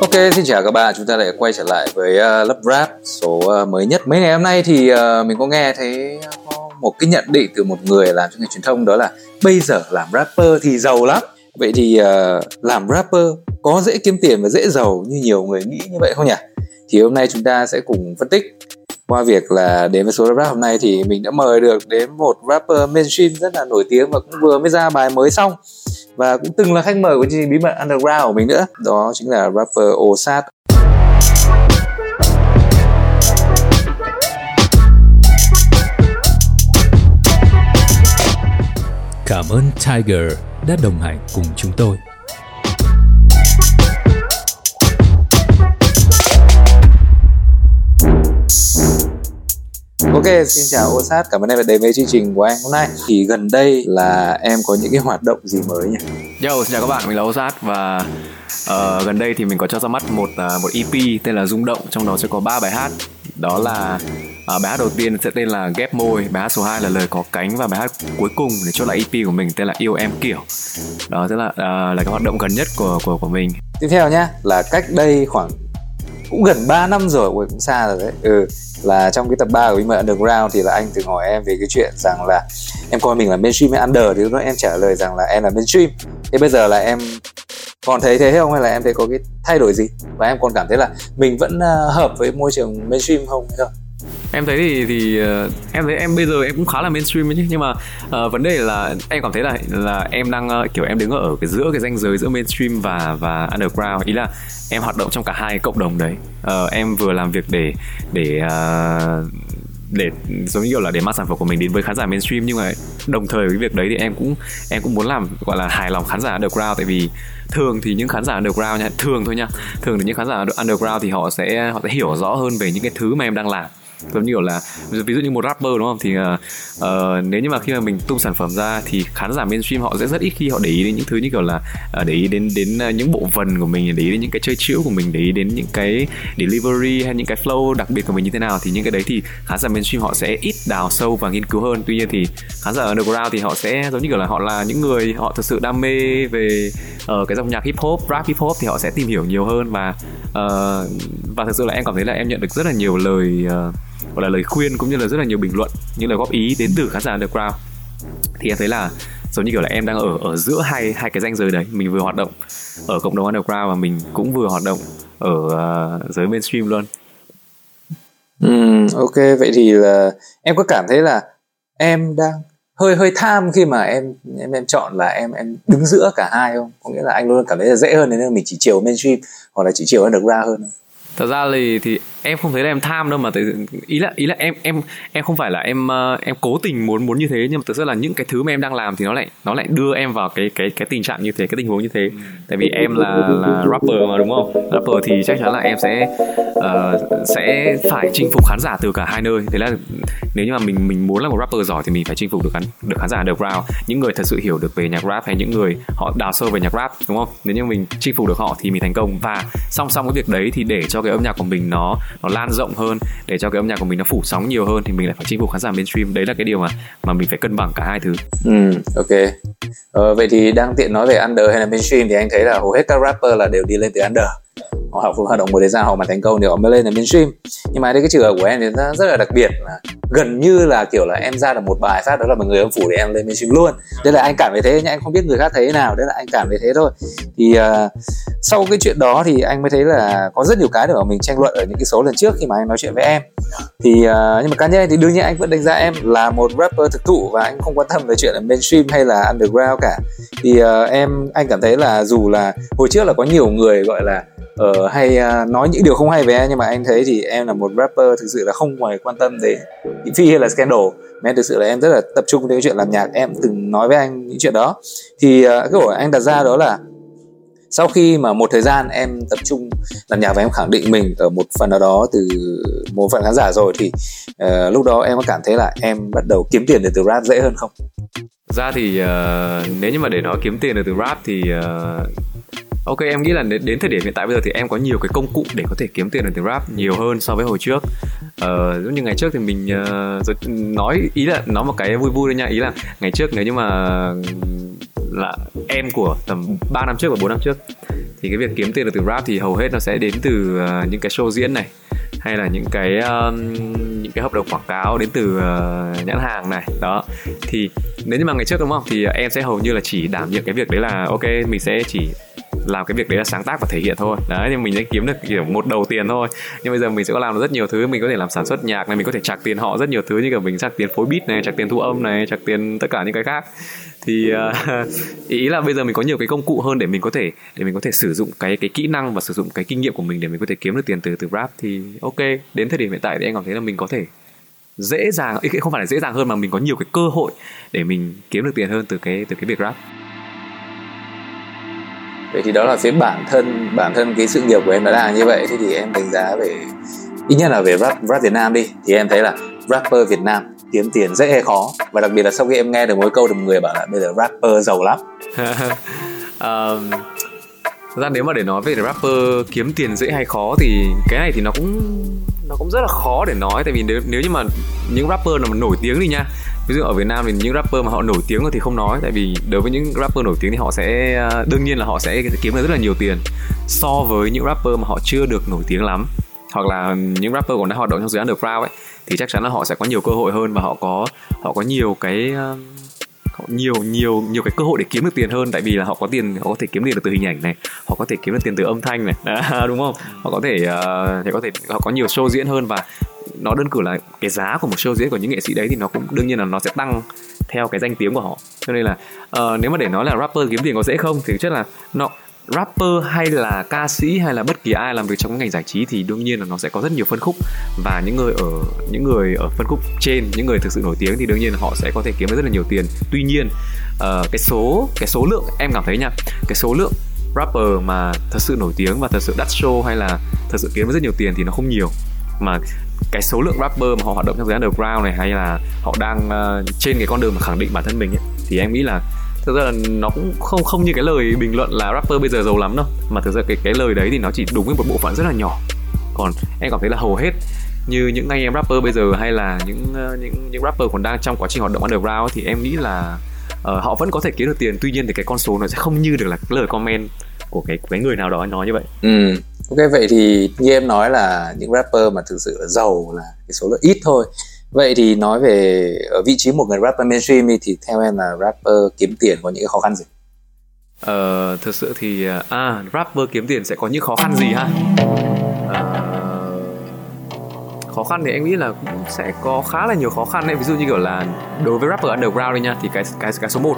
Ok, xin chào các bạn, chúng ta lại quay trở lại với ờ, uh, lớp rap số uh, mới nhất. Mấy ngày hôm nay thì uh, mình có nghe thấy có một cái nhận định từ một người làm trong ngành truyền thông đó là Bây giờ làm rapper thì giàu lắm. Vậy thì uh, làm rapper có dễ kiếm tiền và dễ giàu như nhiều người nghĩ như vậy không nhỉ? Thì hôm nay chúng ta sẽ cùng phân tích. Qua việc là đến với số rap hôm nay thì mình đã mời được đến một rapper mainstream rất là nổi tiếng và cũng vừa mới ra bài mới xong và cũng từng là khách mời của chương trình bí mật underground của mình nữa đó chính là rapper Osat Cảm ơn Tiger đã đồng hành cùng chúng tôi. Ok, xin chào Ô Sát, cảm ơn em đã đến với chương trình của anh hôm nay. Thì gần đây là em có những cái hoạt động gì mới nhỉ? Yo, xin chào các bạn, mình là Ô Sát và uh, gần đây thì mình có cho ra mắt một uh, một EP tên là Rung động, trong đó sẽ có 3 bài hát. Đó là uh, bài hát đầu tiên sẽ tên là Ghép môi, bài hát số 2 là Lời có cánh và bài hát cuối cùng để chốt lại EP của mình tên là Yêu em kiểu. Đó sẽ là uh, là cái hoạt động gần nhất của của của mình. Tiếp theo nhá, là cách đây khoảng cũng gần 3 năm rồi, ui cũng xa rồi đấy. Ừ, là trong cái tập 3 của Bí mật Underground thì là anh từng hỏi em về cái chuyện rằng là em coi mình là mainstream hay under thì lúc đó em trả lời rằng là em là mainstream. Thế bây giờ là em còn thấy thế không hay là em thấy có cái thay đổi gì và em còn cảm thấy là mình vẫn ờ, hợp với môi trường mainstream không hay không? Em thấy thì thì uh, em thấy em bây giờ em cũng khá là mainstream ấy chứ. Nhưng mà uh, vấn đề là em cảm thấy là là em đang uh, kiểu em đứng ở cái giữa cái ranh giới giữa mainstream và và underground. Ý là em hoạt động trong cả hai cộng đồng đấy. Uh, em vừa làm việc để để uh, để giống như kiểu là để mang sản phẩm của mình đến với khán giả mainstream. Nhưng mà đồng thời với việc đấy thì em cũng em cũng muốn làm gọi là hài lòng khán giả underground. Tại vì thường thì những khán giả underground nha thường thôi nha. Thường thì những khán giả underground thì họ sẽ họ sẽ hiểu rõ hơn về những cái thứ mà em đang làm giống như kiểu là ví dụ như một rapper đúng không? Thì uh, nếu như mà khi mà mình tung sản phẩm ra thì khán giả mainstream họ sẽ rất ít khi họ để ý đến những thứ như kiểu là uh, để ý đến đến những bộ vần của mình để ý đến những cái chơi chữ của mình để ý đến những cái delivery hay những cái flow đặc biệt của mình như thế nào. Thì những cái đấy thì khán giả mainstream họ sẽ ít đào sâu và nghiên cứu hơn. Tuy nhiên thì khán giả underground thì họ sẽ giống như kiểu là họ là những người họ thực sự đam mê về uh, cái dòng nhạc hip hop rap hip hop thì họ sẽ tìm hiểu nhiều hơn. Và uh, và thực sự là em cảm thấy là em nhận được rất là nhiều lời uh, gọi là lời khuyên cũng như là rất là nhiều bình luận những lời góp ý đến từ khán giả underground thì em thấy là giống như kiểu là em đang ở ở giữa hai hai cái ranh giới đấy mình vừa hoạt động ở cộng đồng underground và mình cũng vừa hoạt động ở uh, giới mainstream luôn Ừ, ok vậy thì là em có cảm thấy là em đang hơi hơi tham khi mà em em em chọn là em em đứng giữa cả hai không? Có nghĩa là anh luôn cảm thấy là dễ hơn nếu mình chỉ chiều mainstream hoặc là chỉ chiều underground hơn. Thật ra thì thì em không thấy là em tham đâu mà tại ý là ý là em em em không phải là em ờ, em cố tình muốn muốn như thế nhưng mà thực sự là những cái thứ mà em đang làm thì nó lại nó lại đưa em vào cái cái cái tình trạng như thế cái tình huống như thế. Tại vì em là là rapper mà đúng không? Rapper thì chắc chắn là em sẽ uh, sẽ phải chinh phục khán giả từ cả hai nơi. Thế là nếu như mà mình mình muốn là một rapper giỏi thì mình phải chinh phục được khán được khán giả underground. Những người thật sự hiểu được về nhạc rap hay những người họ đào sâu về nhạc rap đúng không? Nếu như mình chinh phục được họ thì mình thành công. Và song song với việc đấy thì để cho cái âm nhạc của mình nó nó lan rộng hơn để cho cái âm nhạc của mình nó phủ sóng nhiều hơn thì mình lại phải chinh phục khán giả mainstream. Đấy là cái điều mà mà mình phải cân bằng cả hai thứ. Ừ ok. Ờ, vậy thì đang tiện nói về under hay là mainstream thì anh thấy là hầu hết các rapper là đều đi lên từ under. Họ học hoạt động một thời gian họ mà thành công thì họ mới lên là mainstream. Nhưng mà đây cái trường hợp của em thì nó rất là đặc biệt là gần như là kiểu là em ra được một bài phát đó là một người âm phủ để em lên mainstream luôn. Đây là anh cảm thấy thế nhưng anh không biết người khác thấy thế nào đấy là anh cảm thấy thế thôi. Thì uh, sau cái chuyện đó thì anh mới thấy là có rất nhiều cái để mà mình tranh luận ở những cái số lần trước khi mà anh nói chuyện với em. Thì uh, nhưng mà cá nhân thì đương nhiên anh vẫn đánh giá em là một rapper thực thụ và anh không quan tâm về chuyện là mainstream hay là underground cả. Thì uh, em anh cảm thấy là dù là hồi trước là có nhiều người gọi là uh, hay uh, nói những điều không hay về em nhưng mà anh thấy thì em là một rapper thực sự là không ngoài quan tâm đến thị phi hay là scandal. Mà em thực sự là em rất là tập trung đến cái chuyện làm nhạc. Em từng nói với anh những chuyện đó. Thì uh, cái hỏi anh đặt ra đó là sau khi mà một thời gian em tập trung làm nhạc và em khẳng định mình ở một phần nào đó từ một phần khán giả rồi thì uh, lúc đó em có cảm thấy là em bắt đầu kiếm tiền được từ rap dễ hơn không? Ra thì uh, nếu như mà để nói kiếm tiền được từ rap thì uh, ok em nghĩ là đến, đến thời điểm hiện tại bây giờ thì em có nhiều cái công cụ để có thể kiếm tiền ở từ rap nhiều hơn so với hồi trước. Ờ, giống như ngày trước thì mình uh, nói ý là nói một cái vui vui thôi nha. Ý là ngày trước nếu như mà là em của tầm 3 năm trước và 4 năm trước thì cái việc kiếm tiền được từ rap thì hầu hết nó sẽ đến từ uh, những cái show diễn này hay là những cái um, những cái hợp đồng quảng cáo đến từ uh, nhãn hàng này. Đó. Thì nếu như mà ngày trước đúng không? Thì em sẽ hầu như là chỉ đảm nhiệm cái việc đấy là ok mình sẽ chỉ làm cái việc đấy là sáng tác và thể hiện thôi. Đấy nhưng mình sẽ kiếm được kiểu một đầu tiền thôi. Nhưng bây giờ mình sẽ có làm được rất nhiều thứ mình có thể làm sản xuất nhạc này mình có thể trả tiền họ rất nhiều thứ như kiểu mình trả tiền phối beat này trả tiền thu âm này trả tiền tất cả những cái khác. Thì uh, ý là bây giờ mình có nhiều cái công cụ hơn để mình có thể để mình có thể sử dụng cái cái kỹ năng và sử dụng cái kinh nghiệm của mình để mình có thể kiếm được tiền từ từ rap thì ok. Đến thời điểm hiện tại thì em cảm thấy là mình có thể dễ dàng không phải là dễ dàng hơn mà mình có nhiều cái cơ hội để mình kiếm được tiền hơn từ cái từ cái việc rap vậy thì đó là phía bản thân bản thân cái sự nghiệp của em đã là như vậy. Thế thì em đánh giá về ít nhất là về rap rap Việt Nam đi. Thì em thấy là rapper Việt Nam kiếm tiền dễ hay khó. Và đặc biệt là sau khi em nghe được mỗi câu được một người bảo là bây giờ rapper giàu lắm. Um, ra nếu mà để nói về rapper kiếm tiền dễ hay khó thì cái này thì nó cũng nó cũng rất là khó để nói. Tại vì nếu nếu như mà những rapper nào mà nổi tiếng đi nha ví dụ ở Việt Nam thì những rapper mà họ nổi tiếng thì không nói tại vì đối với những rapper nổi tiếng thì họ sẽ ờ, đương nhiên là họ sẽ kiếm được rất là nhiều tiền so với những rapper mà họ chưa được nổi tiếng lắm. Hoặc là những rapper còn đang hoạt động trong dự án underground ấy thì chắc chắn là họ sẽ có nhiều cơ hội hơn và họ có họ có nhiều cái ờ, họ nhiều nhiều nhiều cái cơ hội để kiếm được tiền hơn. Tại vì là họ có tiền họ có thể kiếm tiền được từ hình ảnh này họ có thể kiếm được tiền từ âm thanh này. À, đúng không? Họ có thể uh, thì có thể họ có nhiều show diễn hơn và nó đơn cử là cái giá của một show diễn của những nghệ sĩ đấy thì nó cũng đương nhiên là nó sẽ tăng theo cái danh tiếng của họ. Cho nên là uh, nếu mà để nói là rapper kiếm tiền có dễ không thì chắc là nó rapper hay là ca sĩ hay là bất kỳ ai làm việc trong ngành giải trí thì đương nhiên là nó sẽ có rất nhiều phân khúc. Và những người ở những người ở phân khúc trên những người thực sự nổi tiếng thì đương nhiên là họ sẽ có thể kiếm được rất là nhiều tiền. Tuy nhiên uh, cái số cái số lượng em cảm thấy nha cái số lượng rapper mà thật sự nổi tiếng và thật sự đắt show hay là thật sự kiếm được rất nhiều tiền thì nó không nhiều. Mà cái số lượng rapper mà họ hoạt động trong giới underground này hay là họ đang uh, trên cái con đường mà khẳng định bản thân mình ấy, thì em nghĩ là thực ra là nó cũng không không như cái lời bình luận là rapper bây giờ giàu lắm đâu mà thực ra cái cái lời đấy thì nó chỉ đúng với một bộ phận rất là nhỏ còn em cảm thấy là hầu hết như những anh em rapper bây giờ hay là những ờ, những những rapper còn đang trong quá trình hoạt động underground thì em nghĩ là uh, họ vẫn có thể kiếm được tiền tuy nhiên thì cái con số nó sẽ không như được là cái lời comment của cái của cái người nào đó nói như vậy. Ừ. Ok vậy thì như em nói là những rapper mà thực sự là giàu là cái số lượng ít thôi Vậy thì nói về ở vị trí một người rapper mainstream thì theo em là rapper kiếm tiền có những khó khăn gì? Ờ, thực sự thì à, à rapper kiếm tiền sẽ có những khó khăn gì ha? À, khó khăn thì em nghĩ là cũng sẽ có khá là nhiều khó khăn đấy ví dụ như kiểu là đối với rapper underground đi nha thì cái cái cái số 1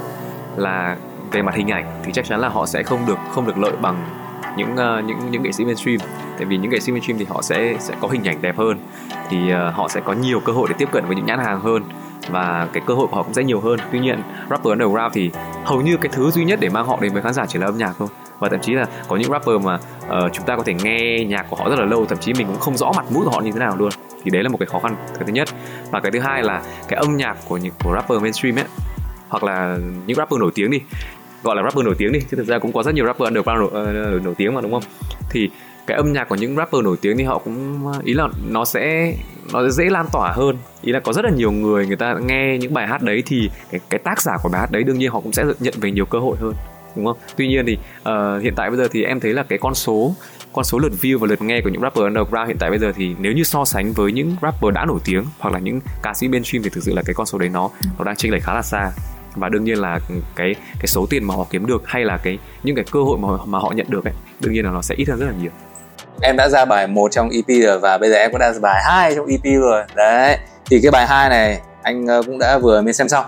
là về mặt hình ảnh thì chắc chắn là họ sẽ không được không được lợi bằng những uh, những những nghệ sĩ mainstream. Tại vì những nghệ sĩ mainstream thì họ sẽ sẽ có hình ảnh đẹp hơn. Thì uh, họ sẽ có nhiều cơ hội để tiếp cận với những nhãn hàng hơn và cái cơ hội của họ cũng sẽ nhiều hơn. Tuy nhiên rapper underground thì hầu như cái thứ duy nhất để mang họ đến với khán giả chỉ là âm nhạc thôi. Và thậm chí là có những rapper mà uh, chúng ta có thể nghe nhạc của họ rất là lâu thậm chí mình cũng không rõ mặt mũi của họ như thế nào luôn. Thì đấy là một cái khó khăn cái thứ nhất. Và cái thứ hai là cái âm nhạc của những của rapper mainstream ấy hoặc là những rapper nổi tiếng đi gọi là rapper nổi tiếng đi chứ thực ra cũng có rất nhiều rapper underground nổi, uh, nổi tiếng mà đúng không? Thì cái âm nhạc của những rapper nổi tiếng thì họ cũng ý là nó sẽ nó sẽ dễ lan tỏa hơn. Ý là có rất là nhiều người người ta nghe những bài hát đấy thì cái, cái tác giả của bài hát đấy đương nhiên họ cũng sẽ nhận về nhiều cơ hội hơn đúng không? Tuy nhiên thì uh, hiện tại bây giờ thì em thấy là cái con số con số lượt view và lượt nghe của những rapper underground hiện tại bây giờ thì nếu như so sánh với những rapper đã nổi tiếng hoặc là những ca sĩ mainstream thì thực sự là cái con số đấy nó nó đang chênh lệch khá là xa và đương nhiên là cái cái số tiền mà họ kiếm được hay là cái những cái cơ hội mà mà họ nhận được ấy đương nhiên là nó sẽ ít hơn rất là nhiều. Em đã ra bài một trong EP rồi và bây giờ em cũng đã ra bài hai trong EP rồi. Đấy thì cái bài hai này anh ờ, cũng đã vừa mới xem xong.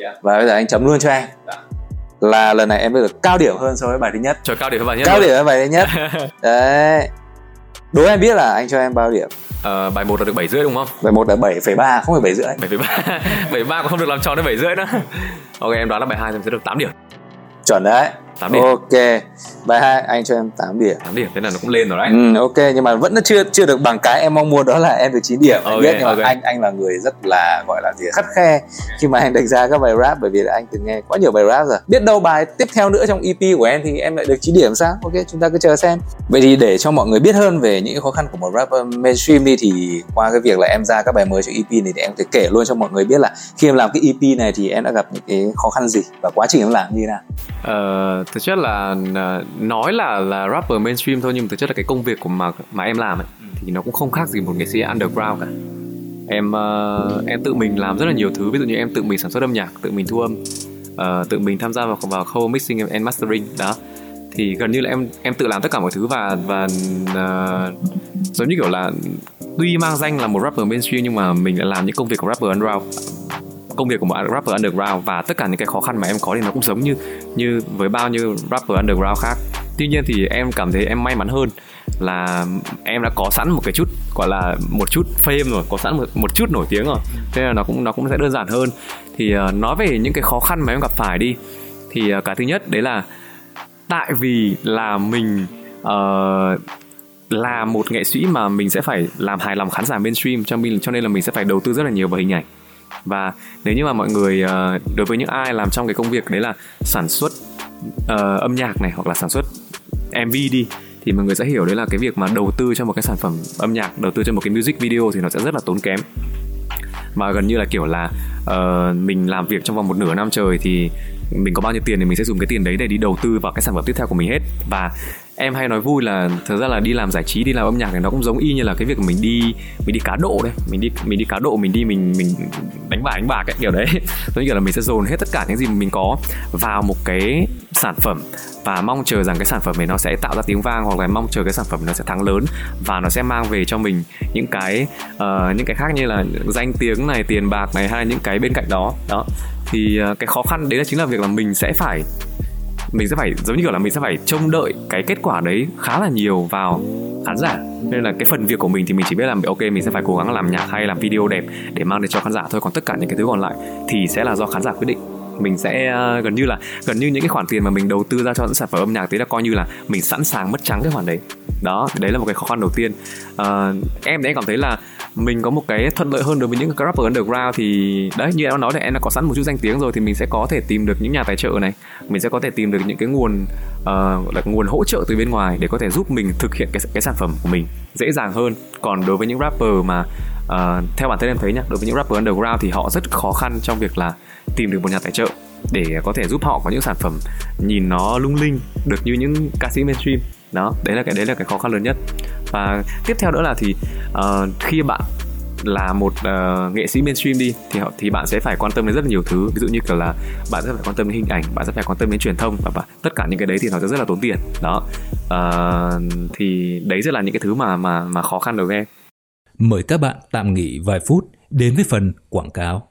Yeah. và bây giờ anh chấm luôn cho anh yeah. là lần này em bây giờ cao điểm hơn so với bài thứ nhất. Cho cao điểm hơn bài nhất cao điểm hơn bài thứ nhất. Đấy. Đố em biết là anh cho em bao điểm Uh, bài 1 là được 7 rưỡi đúng không? Bài 1 là 7,3 không phải 7 rưỡi. 7,3. 7,3 cũng không được làm tròn đến 7 rưỡi nữa. Ok em đoán là bài 2 sẽ được 8 điểm. Chuẩn đấy. 8 điểm. Ok. Bài 2 anh cho em 8 điểm. 8 điểm thế là nó cũng lên rồi đấy. Ừ, ok nhưng mà vẫn chưa chưa được bằng cái em mong muốn đó là em được 9 điểm. Anh okay, biết nhưng okay. mà anh anh là người rất là gọi là gì khắt khe khi mà anh đánh giá các bài rap bởi vì là anh từng nghe quá nhiều bài rap rồi. Biết đâu bài tiếp theo nữa trong EP của em thì em lại được 9 điểm sao? Ok, chúng ta cứ chờ xem. Vậy thì để cho mọi người biết hơn về những khó khăn của một rapper mainstream đi thì qua cái việc là em ra các bài mới trong EP này thì em thể kể luôn cho mọi người biết là khi em làm cái EP này thì em đã gặp những cái khó khăn gì và quá trình em làm như thế nào. Ờ, thực chất là à, nói là là rapper mainstream thôi nhưng thực chất là cái công việc của mà mà em làm ấy thì nó cũng không khác gì một nghệ sĩ underground cả. Em uh, em tự mình làm rất là nhiều thứ ví dụ như em tự mình sản xuất âm nhạc tự mình thu âm uh, tự mình tham gia vào vào khâu mixing and mastering đó. Thì gần như là em em tự làm tất cả mọi thứ và và uh, giống như kiểu là tuy mang danh là một rapper mainstream nhưng mà mình lại làm những công việc của rapper underground công việc của một rapper underground và tất cả những cái khó khăn mà em có thì nó cũng giống như như với bao nhiêu rapper underground khác. Tuy nhiên thì em cảm thấy em may mắn hơn là em đã có sẵn một cái chút gọi là một chút fame rồi có sẵn một, một chút nổi tiếng rồi. Thế là nó cũng nó cũng sẽ đơn giản hơn. Thì uh, nói về những cái khó khăn mà em gặp phải đi thì uh, cái thứ nhất đấy là tại vì là mình uh, là một nghệ sĩ mà mình sẽ phải làm hài lòng khán giả mainstream cho mình cho nên là mình sẽ phải đầu tư rất là nhiều vào hình ảnh và nếu như mà mọi người ờ, đối với những ai làm trong cái công việc đấy là sản xuất uh, âm nhạc này hoặc là sản xuất MV đi thì mọi người sẽ hiểu đấy là cái việc mà đầu tư cho một cái sản phẩm âm nhạc đầu tư cho một cái music video thì nó sẽ rất là tốn kém. Mà gần như là kiểu là uh, mình làm việc trong vòng một nửa năm trời thì mình có bao nhiêu tiền thì mình sẽ dùng cái tiền đấy để đi đầu tư vào cái sản phẩm tiếp theo của mình hết. Và em hay nói vui là thật ra là đi làm giải trí đi làm âm nhạc này nó cũng giống y như là cái việc mình đi mình đi cá độ đấy. Mình đi mình đi cá độ mình đi mình mình đánh bài đánh bạc cái kiểu đấy. Giống như là mình sẽ dồn hết tất cả những gì mình có vào một cái sản phẩm và mong chờ rằng cái sản phẩm này nó sẽ tạo ra tiếng vang hoặc là mong chờ cái sản phẩm nó sẽ thắng lớn và nó sẽ mang về cho mình những cái uh, những cái khác như là danh tiếng này tiền bạc này hay những cái bên cạnh đó. Đó. Thì uh, cái khó khăn đấy là chính là việc là mình sẽ phải mình sẽ phải giống như kiểu là mình sẽ phải trông đợi cái kết quả đấy khá là nhiều vào khán giả. Nên là cái phần việc của mình thì mình chỉ biết là ok mình sẽ phải cố gắng làm nhạc hay làm video đẹp để mang đến cho khán giả. Thôi còn tất cả những cái thứ còn lại thì sẽ là do khán giả quyết định. Mình sẽ uh, gần như là gần như những cái khoản tiền mà mình đầu tư ra cho những sản phẩm âm nhạc đấy là coi như là mình sẵn sàng mất trắng cái khoản đấy. Đó đấy là một cái khó khăn đầu tiên. Uh, em thì em cảm thấy là mình có một cái thuận lợi hơn đối với những cái rapper underground thì đấy như em nói thì em đã có sẵn một chút danh tiếng rồi thì mình sẽ có thể tìm được những nhà tài trợ này. Mình sẽ có thể tìm được những cái nguồn uh, là nguồn hỗ trợ từ bên ngoài để có thể giúp mình thực hiện cái cái sản phẩm của mình dễ dàng hơn. Còn đối với những rapper mà uh, theo bản thân em thấy nhá đối với những rapper underground thì họ rất khó khăn trong việc là tìm được một nhà tài trợ để có thể giúp họ có những sản phẩm nhìn nó lung linh được như những ca sĩ mainstream đó đấy là cái đấy là cái khó khăn lớn nhất. Và tiếp theo nữa là thì uh, khi bạn là một uh, nghệ sĩ mainstream đi thì họ thì bạn sẽ phải quan tâm đến rất là nhiều thứ. Ví dụ như kiểu là bạn sẽ phải quan tâm đến hình ảnh bạn sẽ phải quan tâm đến truyền thông và, và tất cả những cái đấy thì nó sẽ rất là tốn tiền. Đó uh, thì đấy sẽ là những cái thứ mà mà mà khó khăn đối với em. Mời các bạn tạm nghỉ vài phút đến với phần quảng cáo.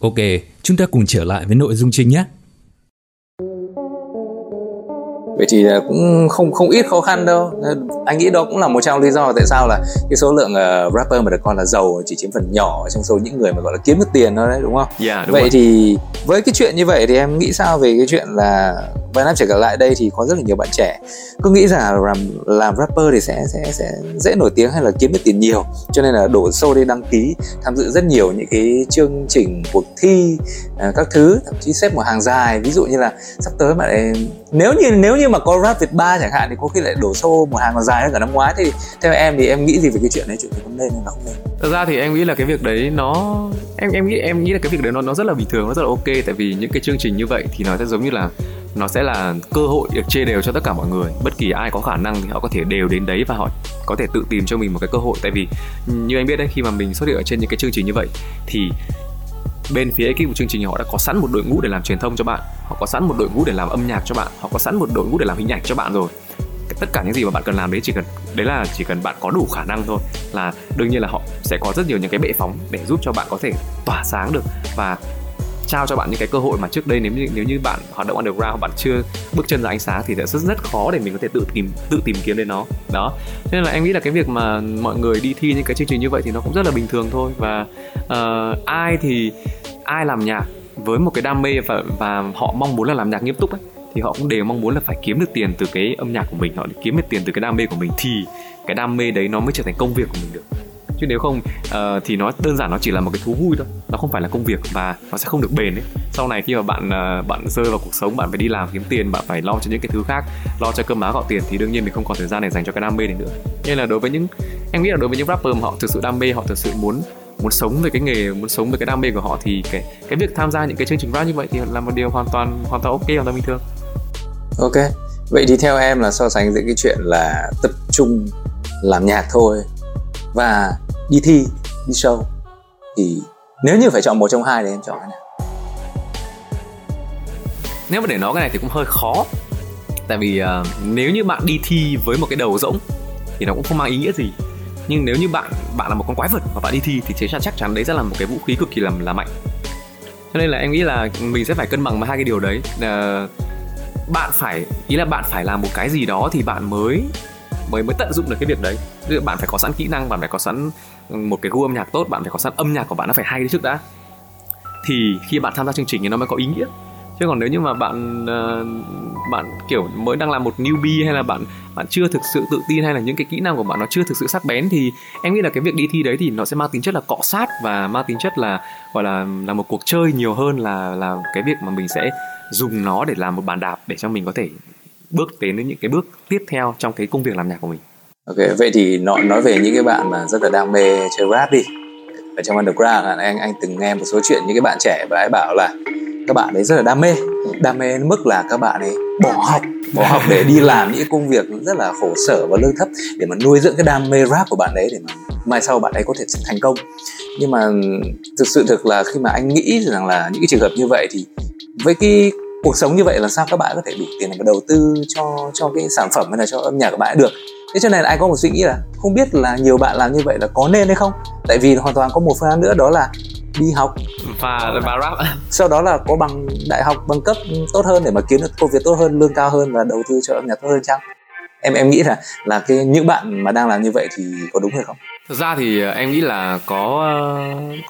Ok, chúng ta cùng trở lại với nội dung chính nhé vậy thì cũng không không ít khó khăn đâu anh nghĩ đó cũng là một trong lý do tại sao là cái số lượng uh, rapper mà được coi là giàu chỉ chiếm phần nhỏ trong số những người mà gọi là kiếm được tiền thôi đấy đúng không? Yeah, dạ, đúng vậy rồi. thì với cái chuyện như vậy thì em nghĩ sao về cái chuyện là vài năm trở lại đây thì có rất là nhiều bạn trẻ cứ nghĩ rằng làm làm rapper thì sẽ sẽ sẽ dễ nổi tiếng hay là kiếm được tiền nhiều cho nên là đổ xô đi đăng ký tham dự rất nhiều những cái chương trình cuộc thi uh, các thứ thậm chí xếp một hàng dài ví dụ như là sắp tới mà lại nếu như nếu như mà có rap Việt ba chẳng hạn thì có khi lại đổ xô một hàng còn dài hơn cả năm ngoái. Thì theo em thì em nghĩ gì về cái chuyện đấy? Chuyện này có nên hay là không nên? Thật ra thì em nghĩ là cái việc đấy nó, em em nghĩ em nghĩ là cái việc đấy nó nó rất là bình thường, nó rất là ok. Tại vì những cái chương trình như vậy thì nó sẽ giống như là, nó sẽ là cơ hội được chia đều cho tất cả mọi người. Bất kỳ ai có khả năng thì họ có thể đều đến đấy và họ có thể tự tìm cho mình một cái cơ hội. Tại vì như anh biết đấy, khi mà mình xuất hiện ở trên những cái chương trình như vậy thì bên phía ekip của chương trình họ đã có sẵn một đội ngũ để làm truyền thông cho bạn, họ có sẵn một đội ngũ để làm âm nhạc cho bạn, họ có sẵn một đội ngũ để làm hình ảnh cho bạn rồi. Tất cả những gì mà bạn cần làm đấy chỉ cần, đấy là chỉ cần bạn có đủ khả năng thôi. Là đương nhiên là họ sẽ có rất nhiều những cái bệ phóng để giúp cho bạn có thể tỏa sáng được. Và trao cho bạn những cái cơ hội mà trước đây nếu như nếu như bạn hoạt động underground bạn chưa bước chân ra ánh sáng thì sẽ rất rất khó để mình có thể tự tìm tự tìm kiếm đến nó. Đó. Nên là em nghĩ là cái việc mà mọi người đi thi những cái chương trình như vậy thì nó cũng rất là bình thường thôi. Và uh, ai thì ai làm nhạc với một cái đam mê và và họ mong muốn là làm nhạc nghiêm túc ấy thì họ cũng đều mong muốn là phải kiếm được tiền từ cái âm nhạc của mình họ kiếm được tiền từ cái đam mê của mình thì cái đam mê đấy nó mới trở thành công việc của mình được chứ nếu không uh, thì nó đơn giản nó chỉ là một cái thú vui thôi. Nó không phải là công việc và nó sẽ không được bền ấy. Sau này khi mà bạn uh, bạn rơi vào cuộc sống bạn phải đi làm kiếm tiền bạn phải lo cho những cái thứ khác lo cho cơm áo gạo tiền thì đương nhiên mình không còn thời gian để dành cho cái đam mê này nữa. Nên là đối với những em nghĩ là đối với những rapper mà họ thực sự đam mê họ thực sự muốn muốn sống về cái nghề muốn sống về cái đam mê của họ thì cái cái việc tham gia những cái chương trình rap như vậy thì là một điều hoàn toàn hoàn toàn ok hoàn toàn bình thường. Ok. Vậy thì theo em là so sánh giữa cái chuyện là tập trung làm nhạc thôi và đi thi đi show. Thì nếu như phải chọn một trong hai thì em chọn cái nào? Nếu mà để nói cái này thì cũng hơi khó. Tại vì uh, nếu như bạn đi thi với một cái đầu rỗng thì nó cũng không mang ý nghĩa gì. Nhưng nếu như bạn bạn là một con quái vật và bạn đi thi thì chắc chắc chắn đấy sẽ là một cái vũ khí cực kỳ là là mạnh. Cho nên là em nghĩ là mình sẽ phải cân bằng với hai cái điều đấy. Uh, bạn phải ý là bạn phải làm một cái gì đó thì bạn mới mới mới tận dụng được cái việc đấy. Ví dụ bạn phải có sẵn kỹ năng, bạn phải có sẵn ừ, một cái gu âm nhạc tốt, bạn phải có sẵn âm nhạc của bạn nó phải hay trước đã. Thì khi bạn tham gia chương trình thì nó mới có ý nghĩa. Chứ còn nếu như mà bạn ờ, bạn, kiểu, mới đang làm một newbie hay là bạn bạn chưa thực sự tự tin hay là những cái kỹ năng của bạn nó chưa thực sự sắc bén thì em nghĩ là cái việc đi thi đấy thì nó sẽ mang tính chất là cọ sát và mang tính chất là, gọi là là một cuộc chơi nhiều hơn là là cái việc mà mình sẽ dùng nó để làm một bàn đạp để cho mình có thể bước đến những cái bước tiếp theo trong cái công việc làm nhạc của mình. Ok, vậy thì nói nói về những cái bạn mà rất là đam mê chơi rap đi. Ở trong underground, anh anh từng nghe một số chuyện những cái bạn trẻ và ấy bảo là các bạn ấy rất là đam mê. Đam mê đến mức là các bạn ấy bỏ học bỏ học để đi làm những công việc rất là khổ sở và lương thấp để mà nuôi dưỡng cái đam mê rap của bạn ấy để mà mai sau bạn ấy có thể thành công. Nhưng mà thực sự thực là khi mà anh nghĩ rằng là những cái trường hợp như vậy thì với cái cuộc sống như vậy là sao các bạn có thể đủ tiền để mà đầu tư cho cho cái sản phẩm hay là cho âm nhạc của bạn được? Thế cho nên là anh có một suy nghĩ là không biết là nhiều bạn làm như vậy là có nên hay không? Tại vì hoàn toàn có một phương án nữa đó là đi học. Và và rap. Sau đó là có bằng đại học bằng cấp tốt hơn để mà kiếm được công việc tốt hơn lương cao hơn và đầu tư cho âm nhạc tốt hơn chăng? Em em nghĩ là là cái những bạn mà đang làm như vậy thì có đúng hay không? Thực ra thì ờ, em nghĩ là có ờ,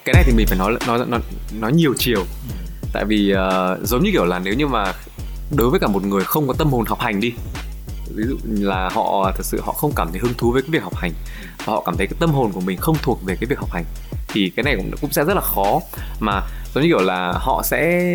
cái này thì mình phải nói nói nói, nói nhiều chiều tại vì uh, giống như kiểu là nếu như mà đối với cả một người không có tâm hồn học hành đi ví dụ là họ thật sự họ không cảm thấy hứng thú với cái việc học hành và họ cảm thấy cái tâm hồn của mình không thuộc về cái việc học hành thì cái này cũng cũng sẽ rất là khó. Mà giống như kiểu là họ sẽ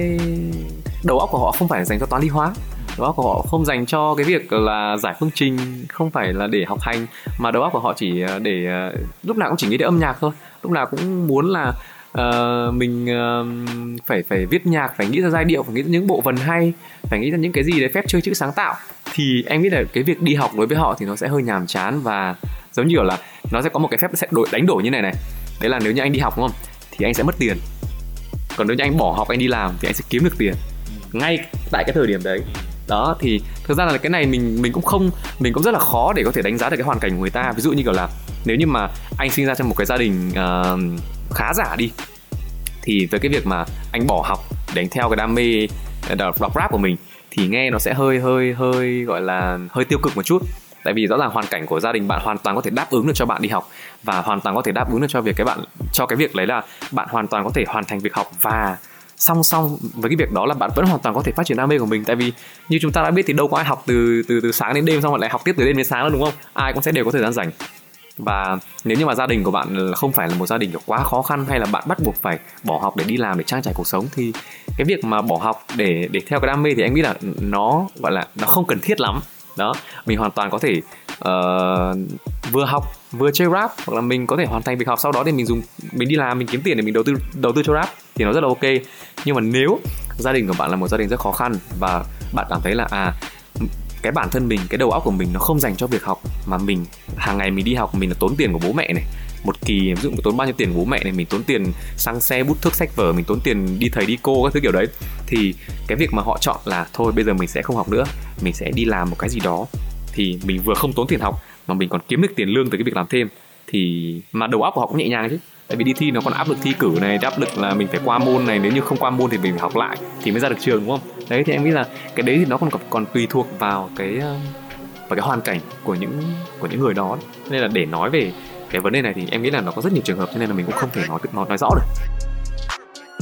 đầu óc của họ không phải dành cho toán lý hóa đầu óc của họ không dành cho cái việc là giải phương trình không phải là để học hành mà đầu óc của họ chỉ ờ, để ờ, lúc nào cũng chỉ nghĩ đến âm nhạc thôi lúc nào cũng muốn là uh, mình uh, phải phải viết nhạc phải nghĩ ra giai điệu phải nghĩ ra những bộ vần hay phải nghĩ ra những cái gì để phép chơi chữ sáng tạo. Thì em nghĩ là cái việc đi học đối với họ thì nó sẽ hơi nhàm chán và giống như kiểu là nó sẽ có một cái phép sẽ đổi đánh đổi như này này. Đấy là nếu như anh đi học đúng không? Thì anh sẽ mất tiền. Còn nếu như anh bỏ học anh đi làm thì anh sẽ kiếm được tiền. Ngay tại cái thời điểm đấy. Đó thì thực ra là cái này mình mình cũng không mình cũng rất là khó để có thể đánh giá được cái hoàn cảnh của người ta. Ví dụ như kiểu là nếu như mà anh sinh ra trong một cái gia đình uh, khá giả đi. Thì với cái việc mà anh bỏ học để anh theo cái đam mê ờ, đọc, đọc rap của mình thì nghe nó sẽ hơi hơi hơi gọi là hơi tiêu cực một chút. Tại vì rõ ràng hoàn cảnh của gia đình bạn hoàn toàn có thể đáp ứng được cho bạn đi học và hoàn toàn có thể đáp ứng được cho việc cái bạn cho cái việc đấy là bạn hoàn toàn có thể hoàn thành việc học và song song với cái việc đó là bạn vẫn hoàn toàn có thể phát triển đam mê của mình. Tại vì như chúng ta đã biết thì đâu có ai học từ từ từ sáng đến đêm xong rồi lại học tiếp từ đêm đến sáng đâu đúng không? Ai cũng sẽ đều có thời gian rảnh và nếu như mà gia đình của bạn không phải là một gia đình kiểu quá khó khăn hay là bạn bắt buộc phải bỏ học để đi làm để trang trải cuộc sống thì cái việc mà bỏ học để để theo cái đam mê thì anh nghĩ là nó gọi là nó không cần thiết lắm. Đó mình hoàn toàn có thể uh, vừa học vừa chơi rap hoặc là mình có thể hoàn thành việc học sau đó thì mình dùng mình đi làm mình kiếm tiền để mình đầu tư đầu tư cho rap thì nó rất là ok. Nhưng mà nếu gia đình của bạn là một gia đình rất khó khăn và bạn cảm thấy là à cái bản thân mình, cái đầu óc của mình nó không dành cho việc học, mà mình hàng ngày mình đi học, mình là tốn tiền của bố mẹ này. Một kỳ, ví dụ mình tốn bao nhiêu tiền của bố mẹ này, mình tốn tiền xăng xe, bút thước sách vở, mình tốn tiền đi thầy, đi cô các thứ kiểu đấy. Thì cái việc mà họ chọn là, thôi, bây giờ mình sẽ không học nữa, mình sẽ đi làm một cái gì đó. Thì mình vừa không tốn tiền học, mà mình còn kiếm được tiền lương từ cái việc làm thêm. Thì mà đầu óc của họ cũng nhẹ nhàng chứ tại vì đi thi nó còn áp lực thi cử này áp lực là mình phải qua môn này nếu như không qua môn thì mình phải học lại thì mới ra được trường đúng không? Đấy thì em nghĩ là cái đấy thì nó còn còn tùy thuộc vào cái um, vào cái hoàn cảnh của những của những người đó. Nên là để nói về cái vấn đề này thì em nghĩ là nó có rất nhiều trường hợp cho nên là mình cũng không thể nói nói, nói rõ được.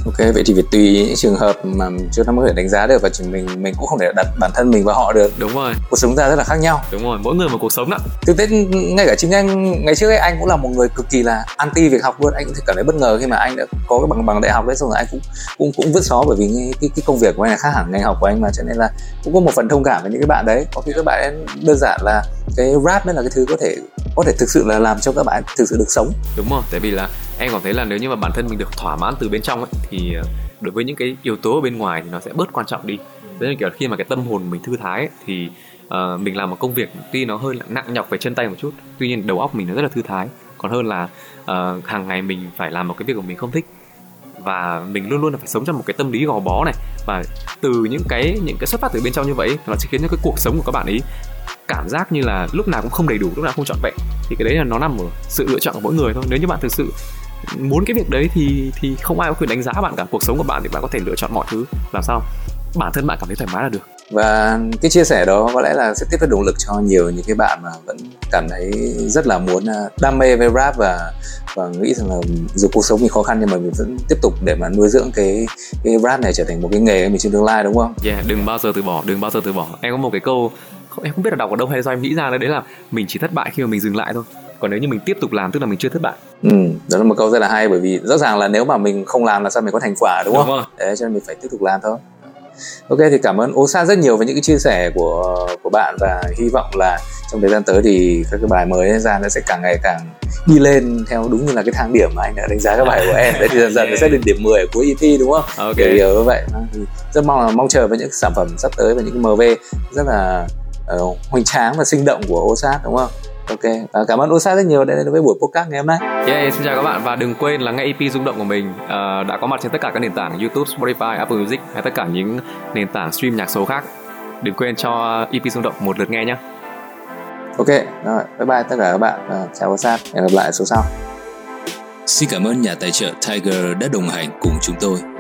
Ok, vậy thì phải tùy những trường hợp mà chưa nắm có thể đánh giá được và chỉ mình mình cũng không thể đặt bản thân mình vào họ được. Đúng rồi. Cuộc sống ta rất là khác nhau. Đúng rồi, mỗi người một cuộc sống đó. Thực tế ngay cả chính anh ngày trước ấy anh cũng là một người cực kỳ là anti việc học luôn. Anh cũng cảm thấy bất ngờ khi mà anh đã có cái bằng bằng đại học đấy xong rồi anh cũng cũng cũng vứt xó bởi vì cái cái, cái công việc của anh là khác hẳn ngành học của anh mà cho nên là cũng có một phần thông cảm với những cái bạn đấy. Có khi các bạn đơn giản là cái rap mới là cái thứ có thể có thể thực sự là làm cho các bạn thực sự được sống. Đúng rồi, tại vì là em cảm thấy là nếu như mà bản thân mình được thỏa mãn từ bên trong ấy thì ờ, đối với những cái yếu tố ở bên ngoài thì nó sẽ bớt quan trọng đi. Tức là kiểu khi mà cái tâm hồn mình thư thái ấy, thì uh, mình làm một công việc tuy nó hơi nặng nhọc về chân tay một chút tuy nhiên đầu óc mình nó rất là thư thái. Còn hơn là uh, hàng ngày mình phải làm một cái việc của mình không thích và mình luôn luôn là phải sống trong một cái tâm lý gò bó này. Và từ những cái những cái xuất phát từ bên trong như vậy nó sẽ khiến cho cái cuộc sống của các bạn ấy cảm giác như là lúc nào cũng không đầy đủ lúc nào không trọn vẹn. Thì cái đấy là nó nằm ở sự lựa chọn của mỗi người thôi. Nếu như bạn thực sự muốn cái việc đấy thì thì không ai có quyền đánh giá bạn cả. Cuộc sống của bạn thì bạn có thể lựa chọn mọi thứ. Làm sao? Bản thân bạn cảm thấy thoải mái là được. Và cái chia sẻ đó có lẽ là sẽ tiếp thêm động lực cho nhiều những cái bạn mà vẫn cảm thấy rất là muốn à, đam mê với rap và và nghĩ rằng là dù cuộc sống mình khó khăn nhưng mà mình vẫn tiếp tục để mà nuôi dưỡng cái cái rap này trở thành một cái nghề của mình trong tương lai đúng không? Yeah, đừng bao giờ từ bỏ, đừng bao giờ từ bỏ. Em có một cái câu em không biết là đọc ở đâu hay do em nghĩ ra đấy là mình chỉ thất bại khi mà mình dừng lại thôi còn nếu như mình tiếp tục làm tức là mình chưa thất bại ừ đó là một câu rất là hay bởi vì rõ ràng là nếu mà mình không làm là sao mình có thành quả đúng, đúng không rồi. đấy cho nên mình phải tiếp tục làm thôi ok thì cảm ơn ô sa rất nhiều với những cái chia sẻ của của bạn và hy vọng là trong thời gian tới thì các cái bài mới ra nó sẽ càng ngày càng đi lên theo đúng như là cái thang điểm mà anh đã đánh giá các bài của em đấy thì dần dần nó sẽ đến điểm 10 của EP đúng không? Ok. Kiểu như vậy. Thì rất mong là mong chờ với những sản phẩm sắp tới và những cái MV rất là uh, hoành tráng và sinh động của Osat đúng không? Ok, à, cảm ơn Osat rất nhiều đã đến với buổi podcast ngày hôm nay. Yeah, xin chào các bạn và đừng quên là nghe EP rung động của mình uh, đã có mặt trên tất cả các nền tảng YouTube, Spotify, Apple Music hay tất cả những nền tảng stream nhạc số khác. Đừng quên cho EP rung động một lượt nghe nhé. Ok, rồi, bye bye tất cả các bạn. À, chào Osat, hẹn gặp lại số sau. Xin cảm ơn nhà tài trợ Tiger đã đồng hành cùng chúng tôi.